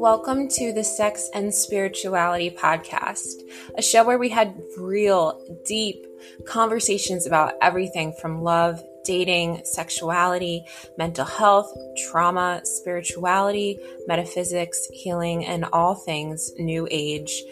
Welcome to the Sex and Spirituality Podcast, a show where we had real, deep conversations about everything from love, dating, sexuality, mental health, trauma, spirituality, metaphysics, healing, and all things new age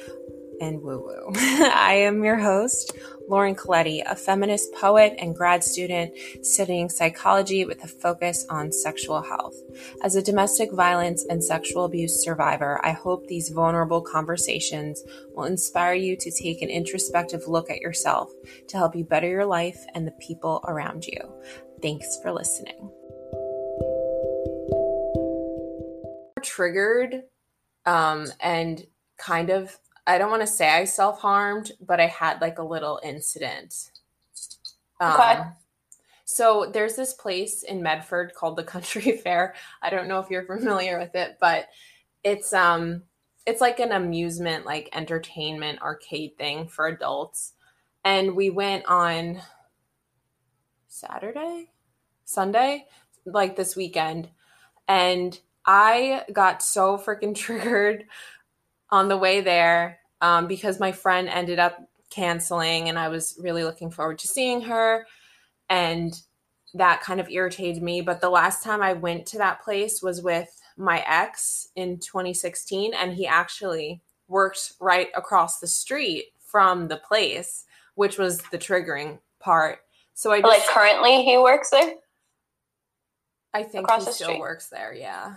and woo woo. I am your host, Lauren Colletti, a feminist poet and grad student studying psychology with a focus on sexual health. As a domestic violence and sexual abuse survivor, I hope these vulnerable conversations will inspire you to take an introspective look at yourself to help you better your life and the people around you. Thanks for listening. Triggered um, and kind of I don't want to say I self harmed, but I had like a little incident. Um, okay. So there's this place in Medford called the Country Fair. I don't know if you're familiar with it, but it's um it's like an amusement like entertainment arcade thing for adults. And we went on Saturday, Sunday, like this weekend, and I got so freaking triggered on the way there um, because my friend ended up canceling and I was really looking forward to seeing her. And that kind of irritated me. But the last time I went to that place was with my ex in 2016, and he actually worked right across the street from the place, which was the triggering part. So I just, like currently he works there. I think across he still street. works there. Yeah,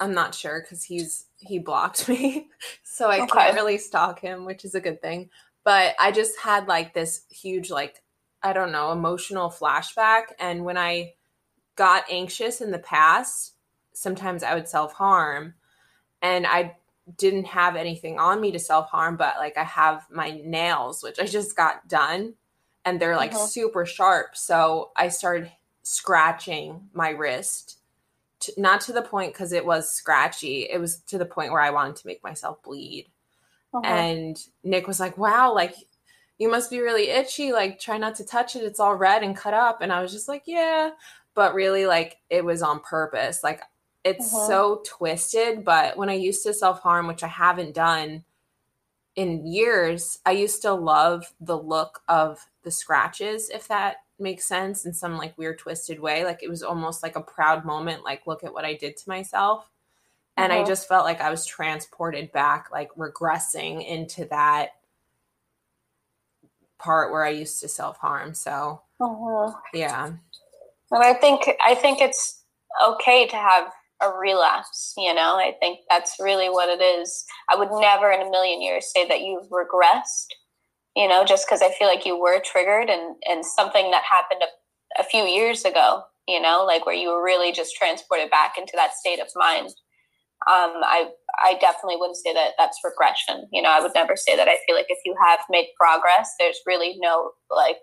I'm not sure because he's he blocked me. so I okay. can't really stalk him, which is a good thing. But I just had like this huge, like, I don't know, emotional flashback. And when I got anxious in the past, sometimes I would self harm. And I didn't have anything on me to self harm, but like I have my nails, which I just got done, and they're like uh-huh. super sharp. So I started scratching my wrist to, not to the point because it was scratchy. It was to the point where I wanted to make myself bleed. Uh-huh. And Nick was like, "Wow, like you must be really itchy. Like try not to touch it. It's all red and cut up." And I was just like, "Yeah." But really like it was on purpose. Like it's uh-huh. so twisted, but when I used to self-harm, which I haven't done in years, I used to love the look of the scratches if that make sense in some like weird twisted way. Like it was almost like a proud moment like look at what i did to myself. And uh-huh. i just felt like i was transported back like regressing into that part where i used to self-harm so uh-huh. yeah. And i think i think it's okay to have a relapse you know? I think that's really what it is. I would never in a million years say that you've regressed you know, just because I feel like you were triggered and, and something that happened a, a few years ago, you know, like where you were really just transported back into that state of mind. Um, I I definitely wouldn't say that that's regression. You know, I would never say that. I feel like if you have made progress, there's really no like.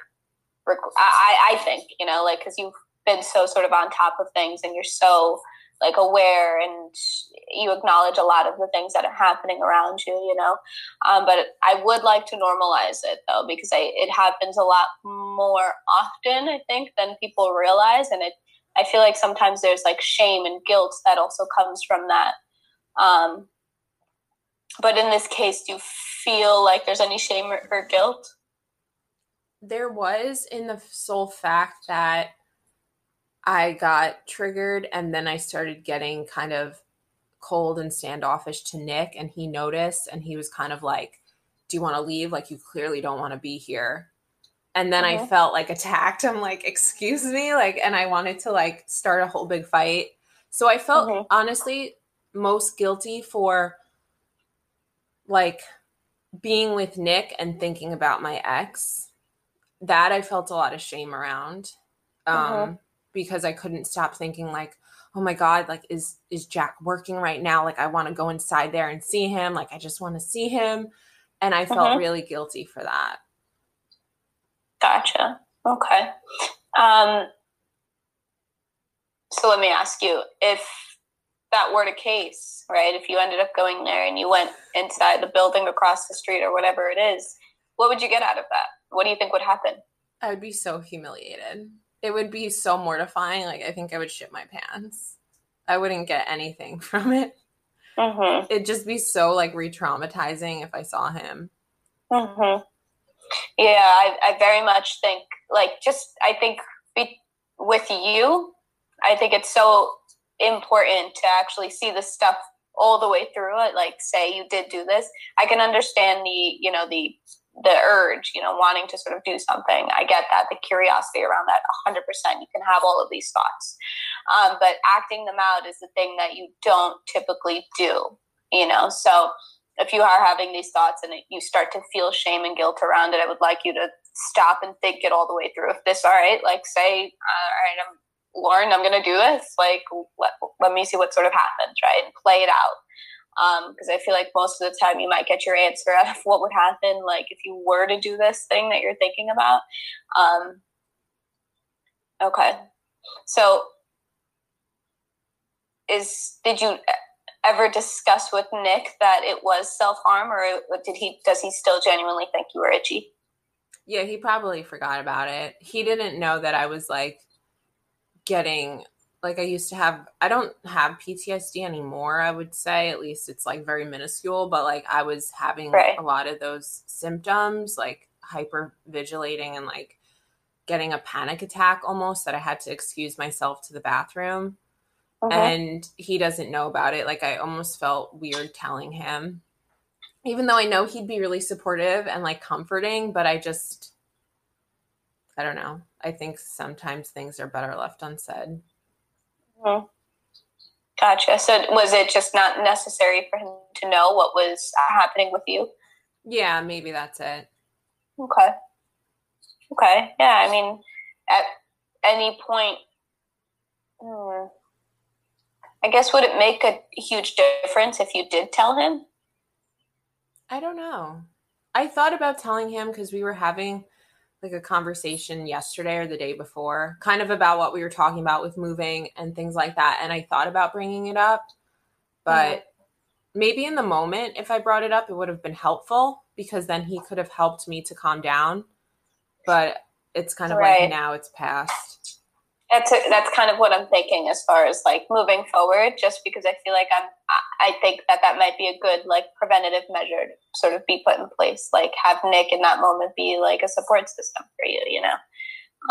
Reg- I I think you know like because you've been so sort of on top of things and you're so like aware and you acknowledge a lot of the things that are happening around you you know? Um, but i would like to normalize it though because I, it happens a lot more often i think than people realize and it i feel like sometimes there's like shame and guilt that also comes from that. Um, but in this case do you feel like there's any shame or, or guilt? There was in the sole fact that I got triggered and then I started getting kind of cold and standoffish to Nick and he noticed and he was kind of like, Do you want to leave? Like you clearly don't want to be here. And then mm-hmm. I felt like attacked. I'm like, excuse me, like, and I wanted to like start a whole big fight. So I felt mm-hmm. honestly most guilty for like being with Nick and thinking about my ex. That I felt a lot of shame around. Um, mm-hmm because I couldn't stop thinking like, oh my god, like is is Jack working right now? Like I want to go inside there and see him. Like I just want to see him. And I felt mm-hmm. really guilty for that. Gotcha. Okay. Um so let me ask you if that were the case, right? If you ended up going there and you went inside the building across the street or whatever it is, what would you get out of that? What do you think would happen? I would be so humiliated it would be so mortifying. Like I think I would shit my pants. I wouldn't get anything from it. mm-hmm. it'd just be so like re-traumatizing if I saw him. Mm-hmm. Yeah, I, I very much think like just I think be, with you, I think it's so important to actually see the stuff all the way through it. Like, say you did do this, I can understand the you know the the urge, you know, wanting to sort of do something. I get that, the curiosity around that 100%. You can have all of these thoughts. Um, but acting them out is the thing that you don't typically do, you know? So if you are having these thoughts and you start to feel shame and guilt around it, I would like you to stop and think it all the way through. If this, all right, like say, all right, I'm Lauren, I'm going to do this. Like, let, let me see what sort of happens, right? And play it out because um, I feel like most of the time you might get your answer out of what would happen, like if you were to do this thing that you're thinking about. Um, okay, so is did you ever discuss with Nick that it was self harm, or did he does he still genuinely think you were itchy? Yeah, he probably forgot about it. He didn't know that I was like getting like I used to have I don't have PTSD anymore, I would say. At least it's like very minuscule, but like I was having right. a lot of those symptoms, like hyper vigilating and like getting a panic attack almost that I had to excuse myself to the bathroom. And he doesn't know about it. Like I almost felt weird telling him. Even though I know he'd be really supportive and like comforting, but I just I don't know. I think sometimes things are better left unsaid. Mm-hmm. Gotcha. So was it just not necessary for him to know what was happening with you? Yeah, maybe that's it. Okay. Okay. Yeah, I mean, at any point, hmm, I guess would it make a huge difference if you did tell him? I don't know. I thought about telling him because we were having like a conversation yesterday or the day before, kind of about what we were talking about with moving and things like that. And I thought about bringing it up, but mm-hmm. maybe in the moment, if I brought it up, it would have been helpful because then he could have helped me to calm down. But it's kind of right. like now it's past that's a, that's kind of what I'm thinking as far as like moving forward. Just because I feel like I'm, I think that that might be a good like preventative measure to sort of be put in place. Like have Nick in that moment be like a support system for you, you know,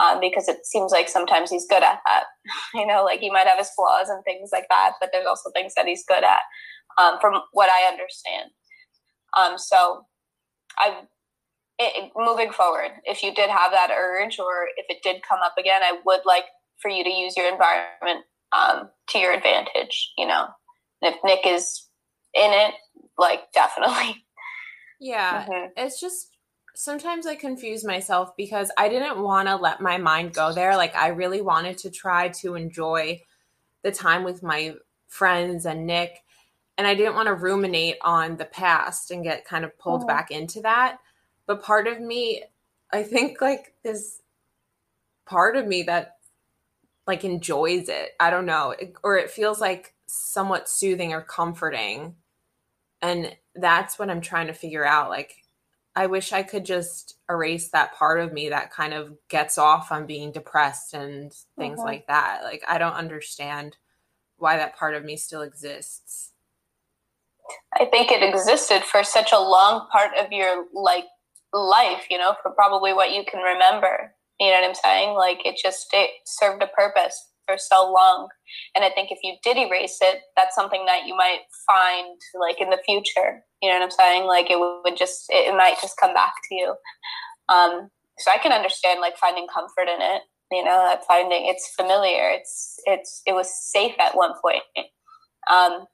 um, because it seems like sometimes he's good at that. you know, like he might have his flaws and things like that, but there's also things that he's good at, um, from what I understand. Um, so I it, moving forward, if you did have that urge or if it did come up again, I would like for you to use your environment um, to your advantage, you know. And if Nick is in it, like definitely. Yeah, mm-hmm. it's just sometimes I confuse myself because I didn't want to let my mind go there. Like I really wanted to try to enjoy the time with my friends and Nick, and I didn't want to ruminate on the past and get kind of pulled mm-hmm. back into that. But part of me, I think like this part of me that like enjoys it. I don't know, or it feels like somewhat soothing or comforting. And that's what I'm trying to figure out. Like, I wish I could just erase that part of me that kind of gets off on being depressed and things mm-hmm. like that. Like, I don't understand why that part of me still exists. I think it existed for such a long part of your like life, you know, for probably what you can remember. You know what I'm saying? Like it just it served a purpose for so long. And I think if you did erase it, that's something that you might find like in the future. You know what I'm saying? Like it would just it, might just come back to you. Um, so I can understand like finding comfort in it. You know, finding it's familiar. It's it's it was safe at one point. Um,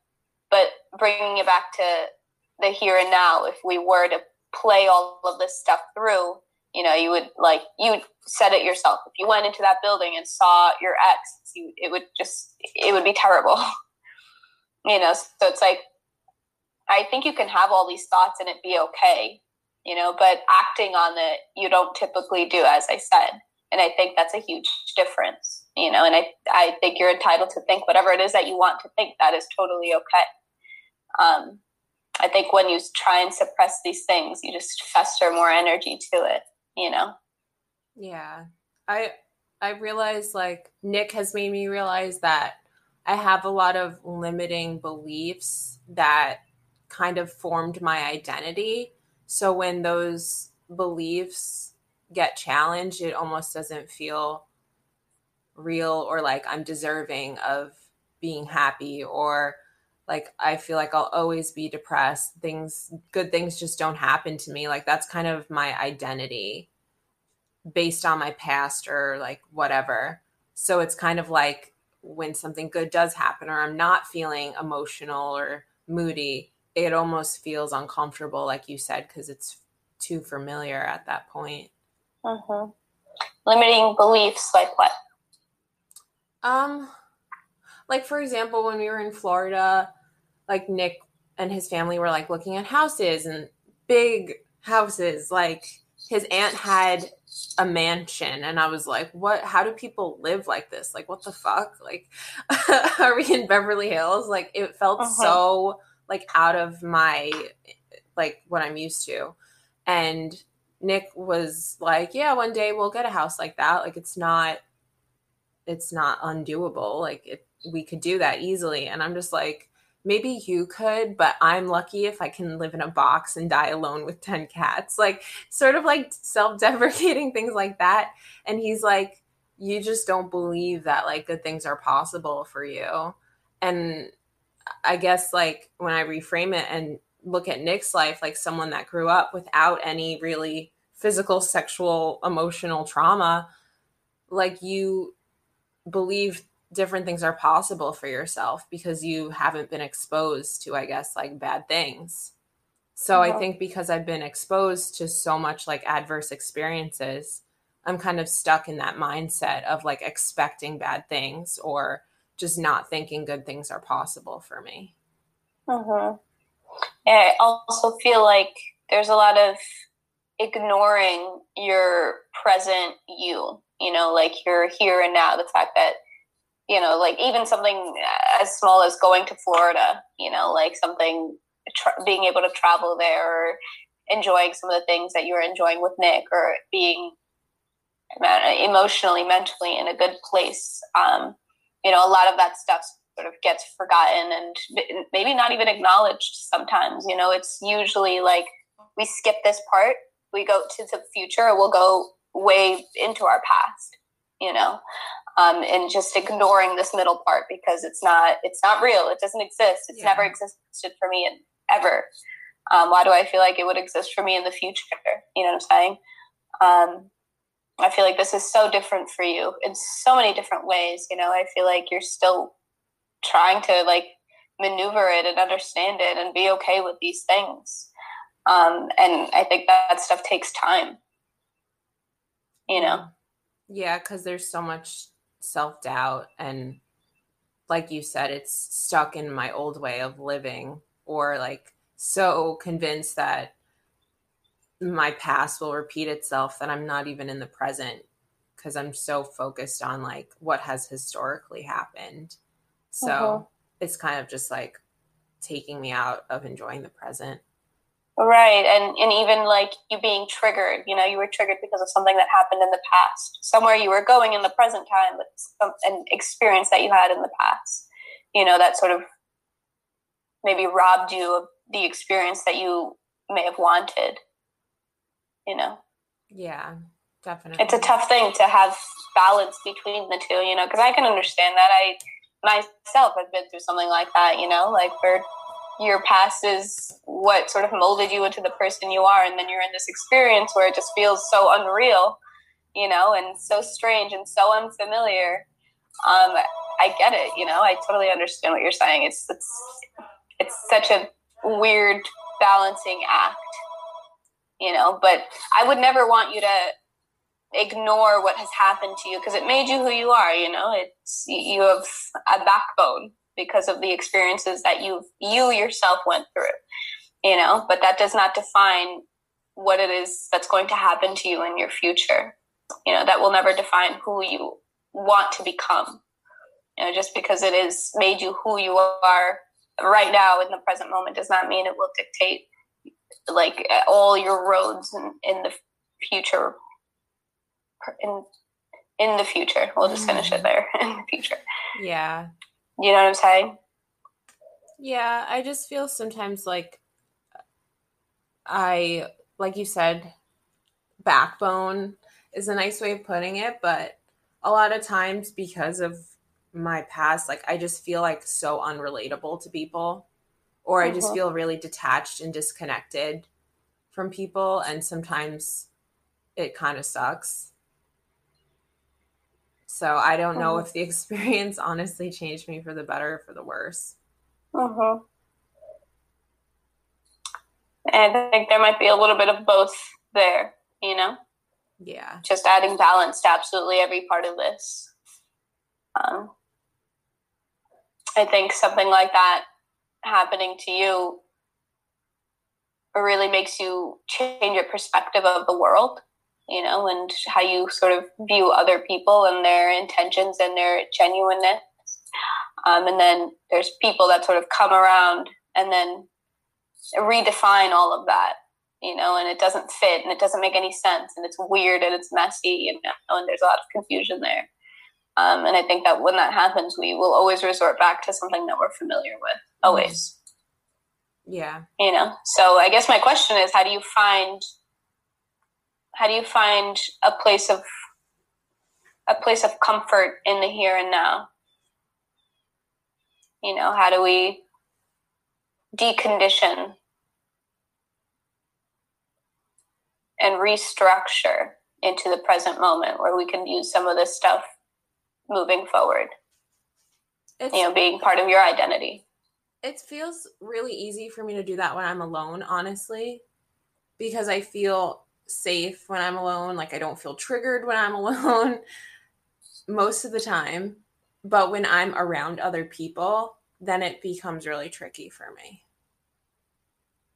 but bringing it back to the here and now, if we were to play all of this stuff through, you know you would like you said it yourself. If you went into that building and saw your ex you, it would just it would be terrible. You know so it's like i think you can have all these thoughts and it be okay you know but acting on it you don't typically do as i said. And i think that's a huge difference you know and i i think you're entitled to think whatever it is that you want to think. That is totally okay. Um I think when you try and suppress these things, you just fester more energy to it you know yeah i i realize like nick has made me realize that I have a lot of limiting beliefs that kind of formed my identity. So when those beliefs get challenged, it almost doesn't feel real or like I'm deserving of being happy or like I feel like I'll always be depressed. Things good things just don't happen to me. Like that's kind of my identity based on my past or like whatever. So it's kind of like when something good does happen or I'm not feeling emotional or moody, it almost feels uncomfortable like you said cuz it's too familiar at that point. Mm-hmm. Limiting beliefs like what? Um, like for example, when we were in Florida, like Nick and his family were like looking at houses and big houses. Like his aunt had a mansion and I was like, what how do people live like this? Like what the fuck? Like are we in Beverly Hills? Like it felt uh-huh. so like out of my like what I'm used to. And Nick was like, yeah, one day we'll get a house like that. Like it's not it's not undoable. Like it, we could do that easily. And I'm just like, maybe you could, but I'm lucky if I can live in a box and die alone with 10 cats. Like, sort of like self deprecating things like that. And he's like, you just don't believe that like good things are possible for you. And I guess like when I reframe it and look at Nick's life, like someone that grew up without any really physical, sexual, emotional trauma, like you believe different things are possible for yourself because you haven't been exposed to i guess like bad things so i think because i've been exposed to so much like adverse experiences i'm kind of stuck in that mindset of like expecting bad things or just not thinking good things are possible for me mm-hmm. yeah, i also feel like there's a lot of ignoring your present you you know, like you're here and now. The fact that, you know, like even something as small as going to Florida, you know, like something, tra- being able to travel there or enjoying some of the things that you were enjoying with Nick or being emotionally, mentally in a good place. Um, you know, a lot of that stuff sort of gets forgotten and maybe not even acknowledged sometimes. You know, it's usually like we skip this part, we go to the future, we'll go way into our past, you know, um, and just ignoring this middle part because it's not it's not real. It doesn't exist. It's yeah. never existed for me ever. Um, why do I feel like it would exist for me in the future? You know what I'm saying? Um, I feel like this is so different for you in so many different ways. You know, I feel like you're still trying to like maneuver it and understand it and be okay with these things. Um, and I think that stuff takes time you know? Yeah, because there's so much self doubt. And like you said, it's stuck in my old way of living, or like so convinced that my past will repeat itself that I'm not even in the present because I'm so focused on like what has historically happened. So uh-huh. it's kind of just like taking me out of enjoying the present. Right. And and even like you being triggered, you know, you were triggered because of something that happened in the past. Somewhere you were going in the present time, but some, um, an experience that you had in the past. You know, that sort of maybe robbed you of the experience that you may have wanted. You know. Yeah, definitely. It's a tough thing to have balance between the two, you know, because I can understand that. I myself have been through something like that, you know, like for your past is what sort of molded you into the person you are and then you're in this experience where it just feels so unreal you know and so strange and so unfamiliar. Um, i get it you know i totally understand what you're saying. It's it's it's such a weird balancing act you know but i would never want you to ignore what has happened to you because it made you who you are you know? It's you have a backbone because of the experiences that you you yourself went through you know? But that does not define what it is that's going to happen to you in your future. You know that will never define who you want to become. You know just because it has made you who you are right now in the present moment does not mean it will dictate like all your roads in, in the future. In in the future. We'll just finish it mm. there. In the future. Yeah You know what I'm saying? Yeah, I just feel sometimes like I, like you said, backbone is a nice way of putting it, but a lot of times because of my past, like I just feel like so unrelatable to people, or I just uh-huh. feel really detached and disconnected from people, and sometimes it kind of sucks. So I don't know uh-huh. if the experience honestly changed me for the better or for the worse. Uh huh. And I think there might be a little bit of both there, you know? Yeah. Just adding balance to absolutely every part of this. Um, I think something like that happening to you really makes you change your perspective of the world, you know, and how you sort of view other people and their intentions and their genuineness. Um, and then there's people that sort of come around and then redefine all of that you know, and it doesn't fit and it doesn't make any sense and it's weird and it's messy, you know, and there's a lot of confusion there. Um, and I think that when that happens, we will always resort back to something that we're familiar with, always. Yeah. You know, so I guess my question is how do you find how do you find a place of a place of comfort in the here and now? You know, how do we decondition and restructure into the present moment where we can use some of this stuff moving forward. It's, you know, being part of your identity. It feels really easy for me to do that when I'm alone, honestly, because I feel safe when I'm alone. Like I don't feel triggered when I'm alone most of the time. But when I'm around other people, then it becomes really tricky for me.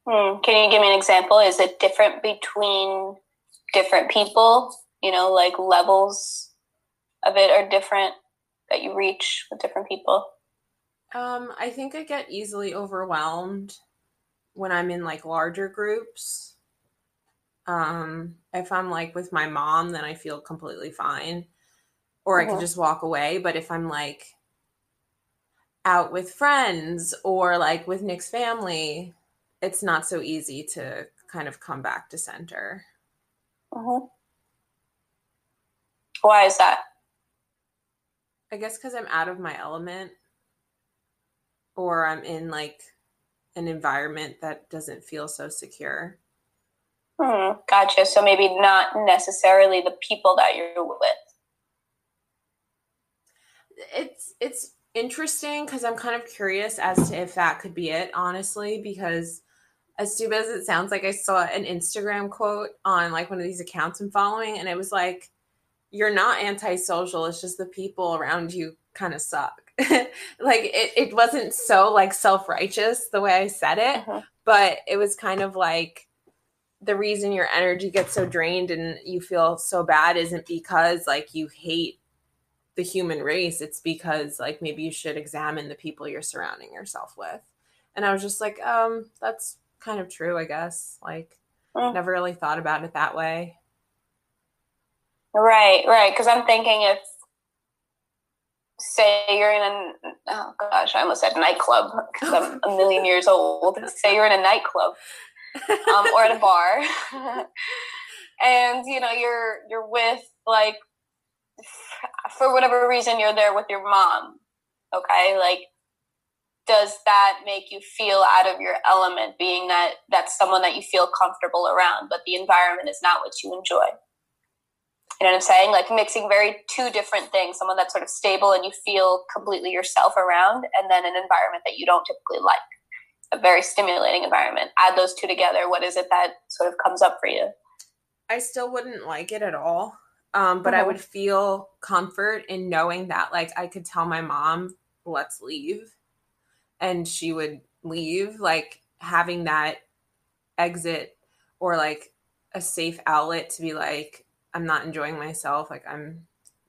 Hmm. Can you give me an example? Is it different between different people? You know, like levels of it are different that you reach with different people? Um, I think I get easily overwhelmed when I'm in like larger groups. Um, if I'm like with my mom, then I feel completely fine. Or mm-hmm. I can just walk away. But if I'm like out with friends or like with Nick's family, it's not so easy to kind of come back to center. Mm-hmm. Why is that? I guess because I'm out of my element or I'm in like an environment that doesn't feel so secure. Hmm, gotcha. So maybe not necessarily the people that you're with. It's it's interesting because I'm kind of curious as to if that could be it, honestly, because as stupid as it sounds like I saw an Instagram quote on like one of these accounts I'm following, and it was like, You're not antisocial, it's just the people around you kind of suck. like it, it wasn't so like self-righteous the way I said it, uh-huh. but it was kind of like the reason your energy gets so drained and you feel so bad isn't because like you hate the human race. It's because like maybe you should examine the people you're surrounding yourself with. And I was just like, um, that's kind of true, I guess. Like, mm. never really thought about it that way. Right, right. Because I'm thinking if, say, you're in a, oh gosh, I almost said nightclub because I'm a million years old. Say you're in a nightclub um, or at a bar, and you know you're you're with like for whatever reason you're there with your mom. Okay, like does that make you feel out of your element being that that's someone that you feel comfortable around but the environment is not what you enjoy? You know what i'm saying? Like mixing very two different things someone that's sort of stable and you feel completely yourself around and then an environment that you don't typically like a very stimulating environment add those two together what is it that sort of comes up for you i still wouldn't like it at all um, but mm-hmm. i would feel comfort in knowing that like i could tell my mom let's leave and she would leave like having that exit or like a safe outlet to be like i'm not enjoying myself like i'm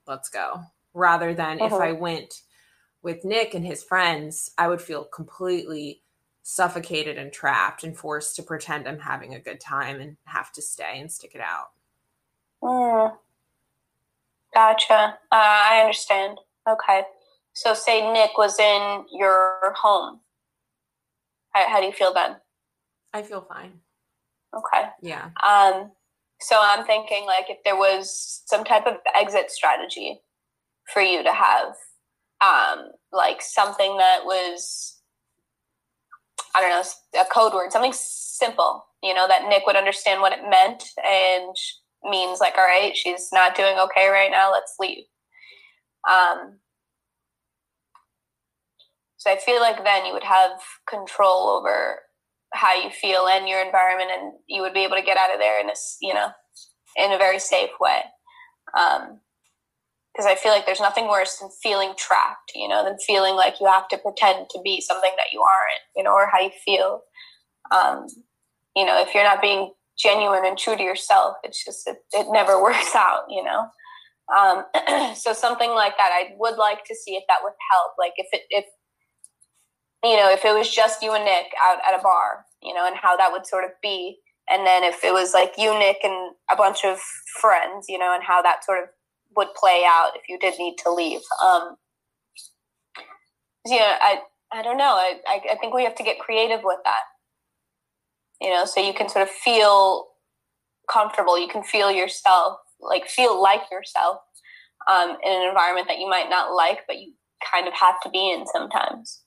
let's go rather than uh-huh. if i went with nick and his friends i would feel completely suffocated and trapped and forced to pretend i'm having a good time and have to stay and stick it out mm. gotcha uh, i understand okay So, say Nick was in your home. How, how do you feel then? I feel fine. Okay. Yeah. Um, so I'm thinking like if there was some type of exit strategy for you to have, um, like something that was, I don't know, a code word, something simple, you know, that Nick would understand what it meant and means like, all right, she's not doing okay right now, let's leave. Um, so I feel like then you would have control over how you feel and your environment, and you would be able to get out of there in a you know in a very safe way. Um, because I feel like there's nothing worse than feeling trapped, you know, than feeling like you have to pretend to be something that you aren't, you know, or how you feel. Um, you know, if you're not being genuine and true to yourself, it's just it, it never works out, you know. Um, so something like that, I would like to see if that would help. Like if it if you know, if it was just you and Nick out at a bar, you know, and how that would sort of be. And then if it was like you, Nick, and a bunch of friends, you know, and how that sort of would play out if you did need to leave. Um, you know, I, I don't know. I, I think we have to get creative with that. You know, so you can sort of feel comfortable. You can feel yourself, like feel like yourself um, in an environment that you might not like, but you kind of have to be in sometimes.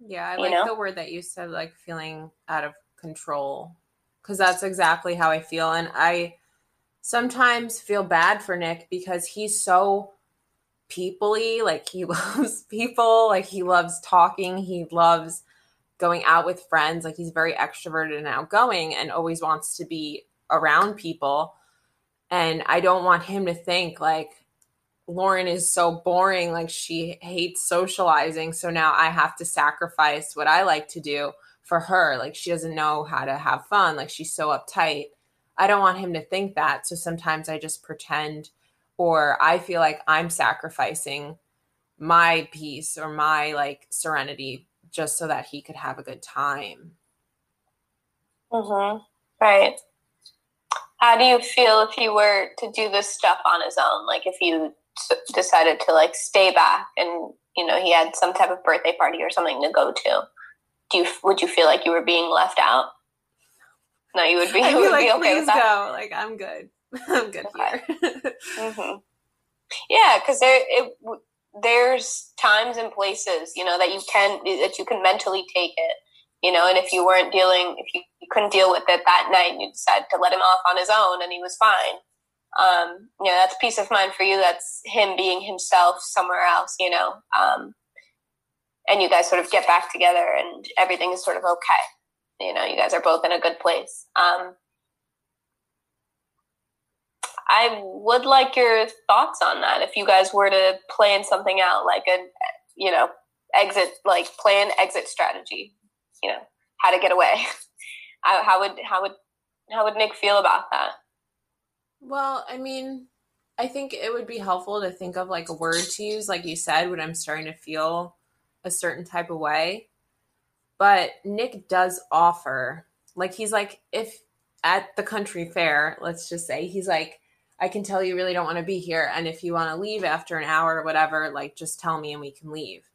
Yeah, I like know? the word that you said, like feeling out of control, because that's exactly how I feel. And I sometimes feel bad for Nick because he's so peoply, like he loves people, like he loves talking, he loves going out with friends, like he's very extroverted and outgoing and always wants to be around people. And I don't want him to think like, Lauren is so boring. Like she hates socializing. So now I have to sacrifice what I like to do for her. Like she doesn't know how to have fun. Like she's so uptight. I don't want him to think that. So sometimes I just pretend or I feel like I'm sacrificing my peace or my like serenity just so that he could have a good time. Mhm. Right. How do you feel if he were to do this stuff on his own? Like if you decided to like stay back and you know he had some type of birthday party or something to go to do you would you feel like you were being left out no you would be, I'd be would like, be okay please go like i'm good i'm good okay. here mm-hmm. yeah because there it, there's times and places you know that you can that you can mentally take it you know and if you weren't dealing if you, you couldn't deal with it that night and you decided to let him off on his own and he was fine um, you know, that's peace of mind for you. That's him being himself somewhere else, you know. Um, and you guys sort of get back together and everything is sort of okay. You know, you guys are both in a good place. Um, I would like your thoughts on that. If you guys were to plan something out, like a, you know, exit, like plan exit strategy, you know, how to get away. how would how would how would Nick feel about that? Well, I mean, I think it would be helpful to think of like a word to use, like you said, when I'm starting to feel a certain type of way. But Nick does offer, like, he's like, if at the country fair, let's just say, he's like, I can tell you really don't want to be here. And if you want to leave after an hour or whatever, like, just tell me and we can leave.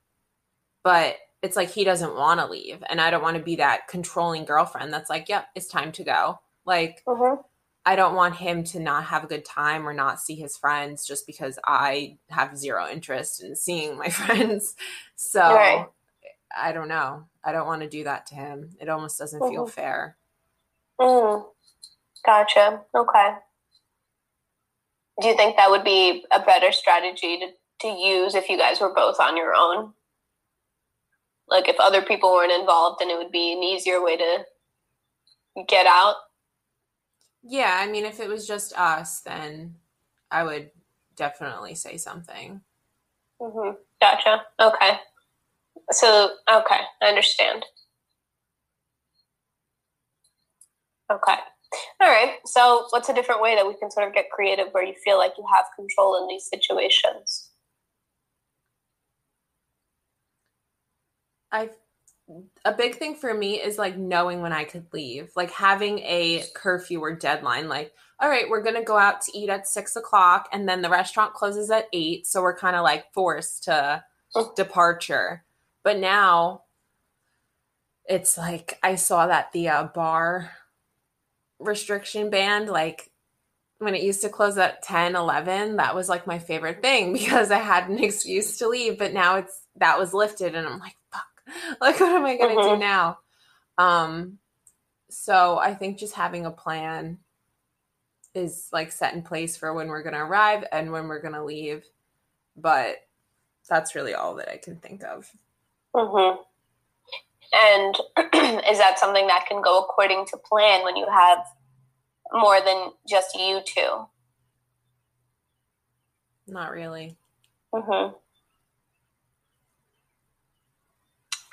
But it's like he doesn't want to leave. And I don't want to be that controlling girlfriend that's like, yep, it's time to go. Like, uh-huh. I don't want him to not have a good time or not see his friends just because I have zero interest in seeing my friends. So right. I don't know. I don't want to do that to him. It almost doesn't mm-hmm. feel fair. Mm. Gotcha. Okay. Do you think that would be a better strategy to, to use if you guys were both on your own? Like if other people weren't involved, then it would be an easier way to get out yeah, I mean, if it was just us, then I would definitely say something. Mm-hmm. Gotcha. Okay. So, okay, I understand. Okay. All right. So, what's a different way that we can sort of get creative where you feel like you have control in these situations? I a big thing for me is like knowing when I could leave, like having a curfew or deadline. Like, all right, we're gonna go out to eat at six o'clock, and then the restaurant closes at eight, so we're kind of like forced to mm. departure. But now it's like I saw that the uh, bar restriction band like when it used to close at 10 11 that was like my favorite thing because i had an excuse to leave but now it's that was lifted and i'm like fuck. Like what am i going to mm-hmm. do now? Um so i think just having a plan is like set in place for when we're going to arrive and when we're going to leave but that's really all that i can think of mm-hmm. and is that something that can go according to plan when you have more than just you two? Not really. Mhm.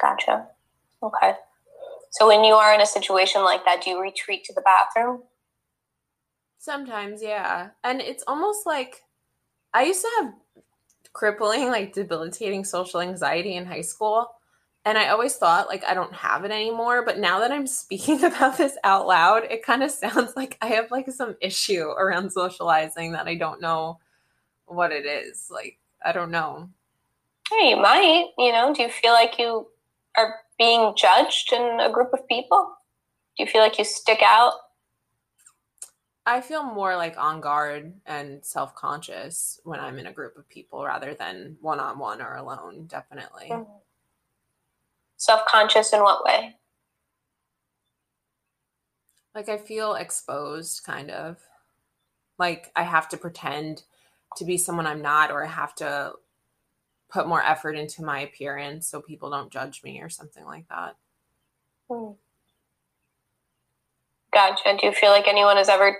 Gotcha. Okay. So when you are in a situation like that, do you retreat to the bathroom? Sometimes, yeah. And it's almost like I used to have crippling, like debilitating social anxiety in high school. And I always thought like I don't have it anymore, but now that I'm speaking about this out loud, it kind of sounds like I have like some issue around socializing that I don't know what it is. Like I don't know. Hey, you might, you know, do you feel like you are being judged in a group of people? Do you feel like you stick out? I feel more like on guard and self conscious when I'm in a group of people rather than one on one or alone, definitely. Mm-hmm. Self conscious in what way? Like I feel exposed, kind of. Like I have to pretend to be someone I'm not, or I have to put more effort into my appearance so people don't judge me or something like that. Hmm. Gotcha. Do you feel like anyone has ever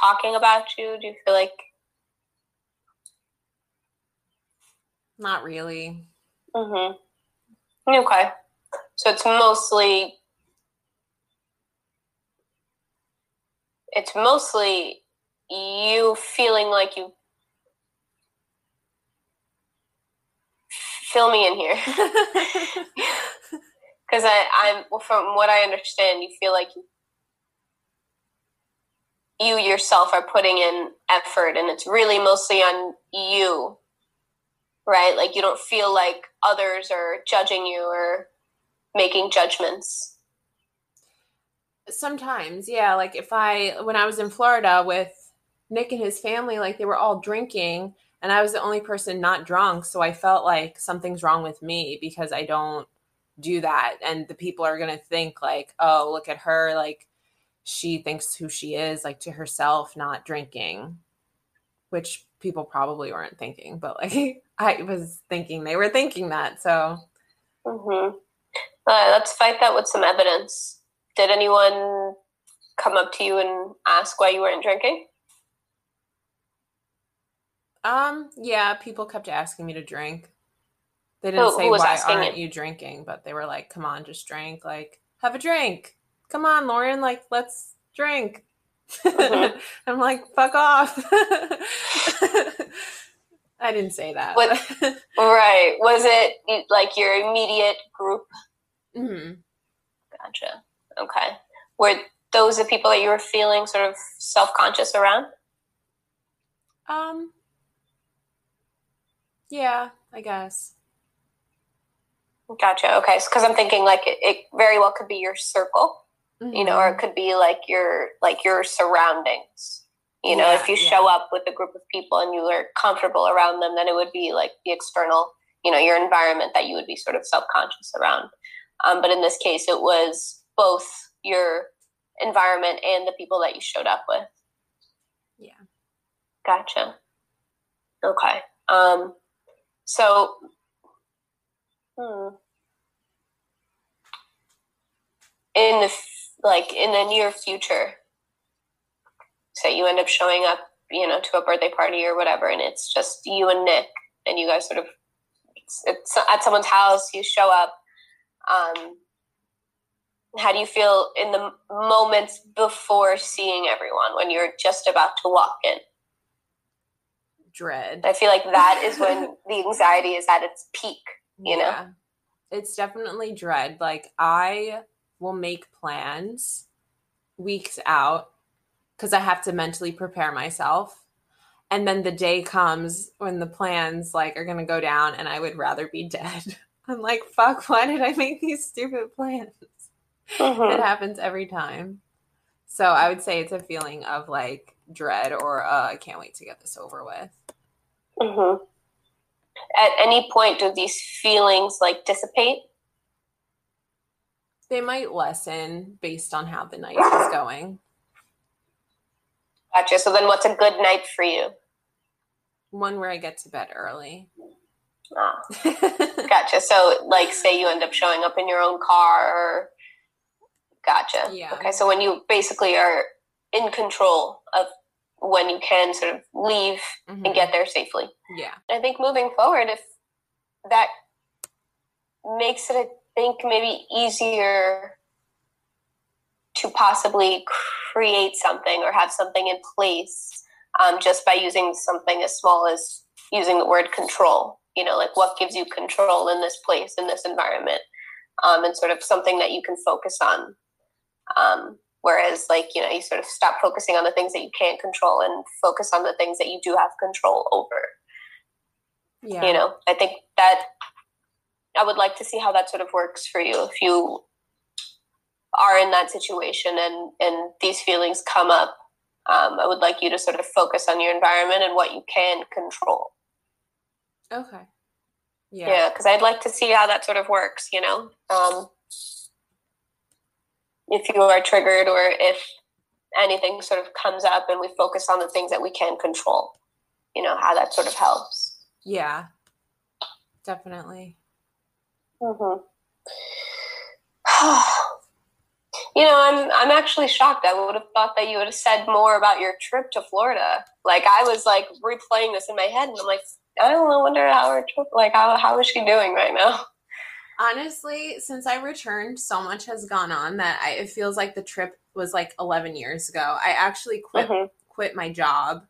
talking about you? Do you feel like. Not really. Hmm. Okay. So it's mostly it's mostly you feeling like you fill me in here because I, I'm from what I understand, you feel like you, you yourself are putting in effort, and it's really mostly on you right? Like you don't feel like others are judging you or making judgments. Sometimes, yeah. Like if I, when I was in Florida with Nick and his family, like they were all drinking and I was the only person not drunk. So I felt like something's wrong with me because I don't do that. And the people are going to think, like, oh, look at her. Like she thinks who she is, like to herself, not drinking, which people probably weren't thinking, but like I was thinking they were thinking that. So, mm-hmm. uh, let's fight that with some evidence. Did anyone come up to you and ask why you weren't drinking? Um, yeah, people kept asking me to drink. They didn't who, say who why aren't you? you drinking, but they were like, "Come on, just drink. Like, have a drink. Come on, Lauren. Like, let's drink." Mm-hmm. I'm like, fuck off. I didn't say that. What, right. Was it like your immediate group? Mm-hmm. Gotcha. Okay. Were those the people that you were feeling sort of self conscious around? Um, yeah, I guess. Gotcha. Okay. Because I'm thinking like it, it very well could be your circle mm-hmm. you know or it mm-hmm. could be like your like your surroundings you know yeah, if you yeah. show up with a group of people and you are comfortable around them then it would be like the external you know your environment that you would be sort of self-conscious around um, but in this case it was both your environment and the people that you showed up with yeah gotcha okay um so hmm. in the like in the near future. Say you end up showing up you know to a birthday party or whatever and it's just you and nick and you guys sort of it's, it's at someone's house you show up um, how do you feel in the moments before seeing everyone when you're just about to walk in? Dread. I feel like that is when the anxiety is at its peak you yeah. know it's definitely dread. Like i will make plans weeks out because I have to mentally prepare myself. and then the day comes when the plans like are going to go down and I would rather be dead. I'm like, fuck, why did I make these stupid plans? Mm-hmm. It happens every time. So I would say it's a feeling of like dread or uh, I can't wait to get this over with. Mm-hmm. At any point, do these feelings like dissipate? They might lessen based on how the night is going. Gotcha. So then, what's a good night for you? One where I get to bed early. Ah. gotcha. So, like, say you end up showing up in your own car. Or... Gotcha. Yeah. Okay. So when you basically are in control of when you can sort of leave mm-hmm. and get there safely. Yeah. I think moving forward, if that makes it, I think, maybe easier to possibly create something or have something in place um, just by using something as small as using the word control. You know, like what gives you control in this place, in this environment, um, and sort of something that you can focus on. Um, Whereas, like, you know, you sort of stop focusing on the things that you can't control and focus on the things that you do have control over. Yeah. You know, I think that I would like to see how that sort of works for you if you are in that situation and, and these feelings come up. Um, I would like you to sort of focus on your environment and what you can control. Okay. Yeah. Yeah, because I'd like to see how that sort of works, you know? Um, if you are triggered or if anything sort of comes up and we focus on the things that we can control you know how that sort of helps yeah definitely mm-hmm. you know i'm i'm actually shocked i would have thought that you would have said more about your trip to florida like i was like replaying this in my head and i'm like i don't know wonder how her trip like how, how is she doing right now honestly, since I returned, so much has gone on that I, it feels like the trip was like 11 years ago. I actually quit mm-hmm. quit my job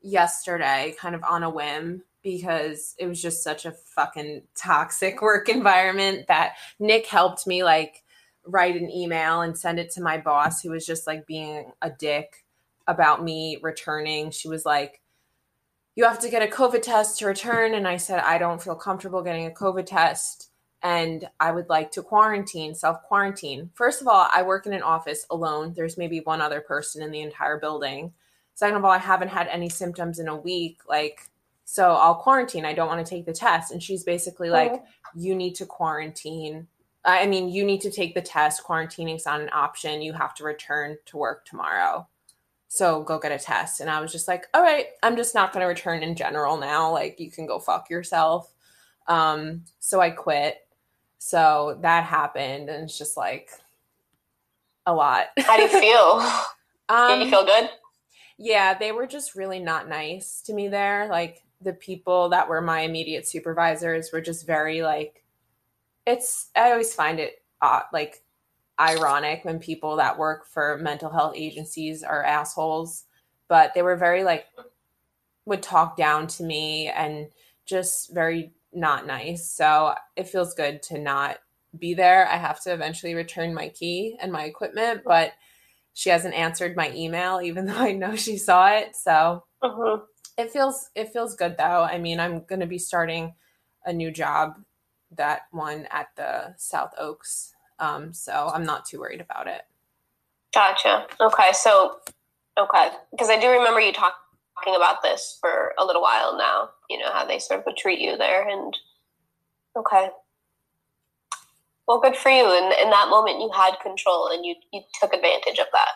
yesterday, kind of on a whim, because it was just such a fucking toxic work environment that Nick helped me like write an email and send it to my boss, who was just like being a dick about me returning. She was like, you have to get a COVID test to return. And I said, I don't feel comfortable getting a COVID test and I would like to quarantine, self quarantine. First of all, I work in an office alone. There's maybe one other person in the entire building. Second of all, I haven't had any symptoms in a week. Like, so I'll quarantine. I don't want to take the test. And she's basically like, oh. you need to quarantine. I mean, you need to take the test. Quarantining is not an option. You have to return to work tomorrow. So go get a test. And I was just like, all right, I'm just not going to return in general now. Like, you can go fuck yourself. Um, so I quit so that happened, and it's just like a lot. How do you feel? um, you feel good? Yeah, they were just really not nice to me there. Like the people that were my immediate supervisors were just very like. It's I always find it uh, like ironic when people that work for mental health agencies are assholes, but they were very like would talk down to me and just very not nice. So it feels good to not be there. I have to eventually return my key and my equipment, but she hasn't answered my email even though I know she saw it. So uh-huh. It feels it feels good though. I mean, I'm going to be starting a new job that one at the South Oaks. Um, so I'm not too worried about it. Gotcha. Okay. So, okay. Because I do remember you talking talking about this for a little while now. You know how they sort of treat you there, and okay, well, good for you. And in that moment, you had control, and you you took advantage of that.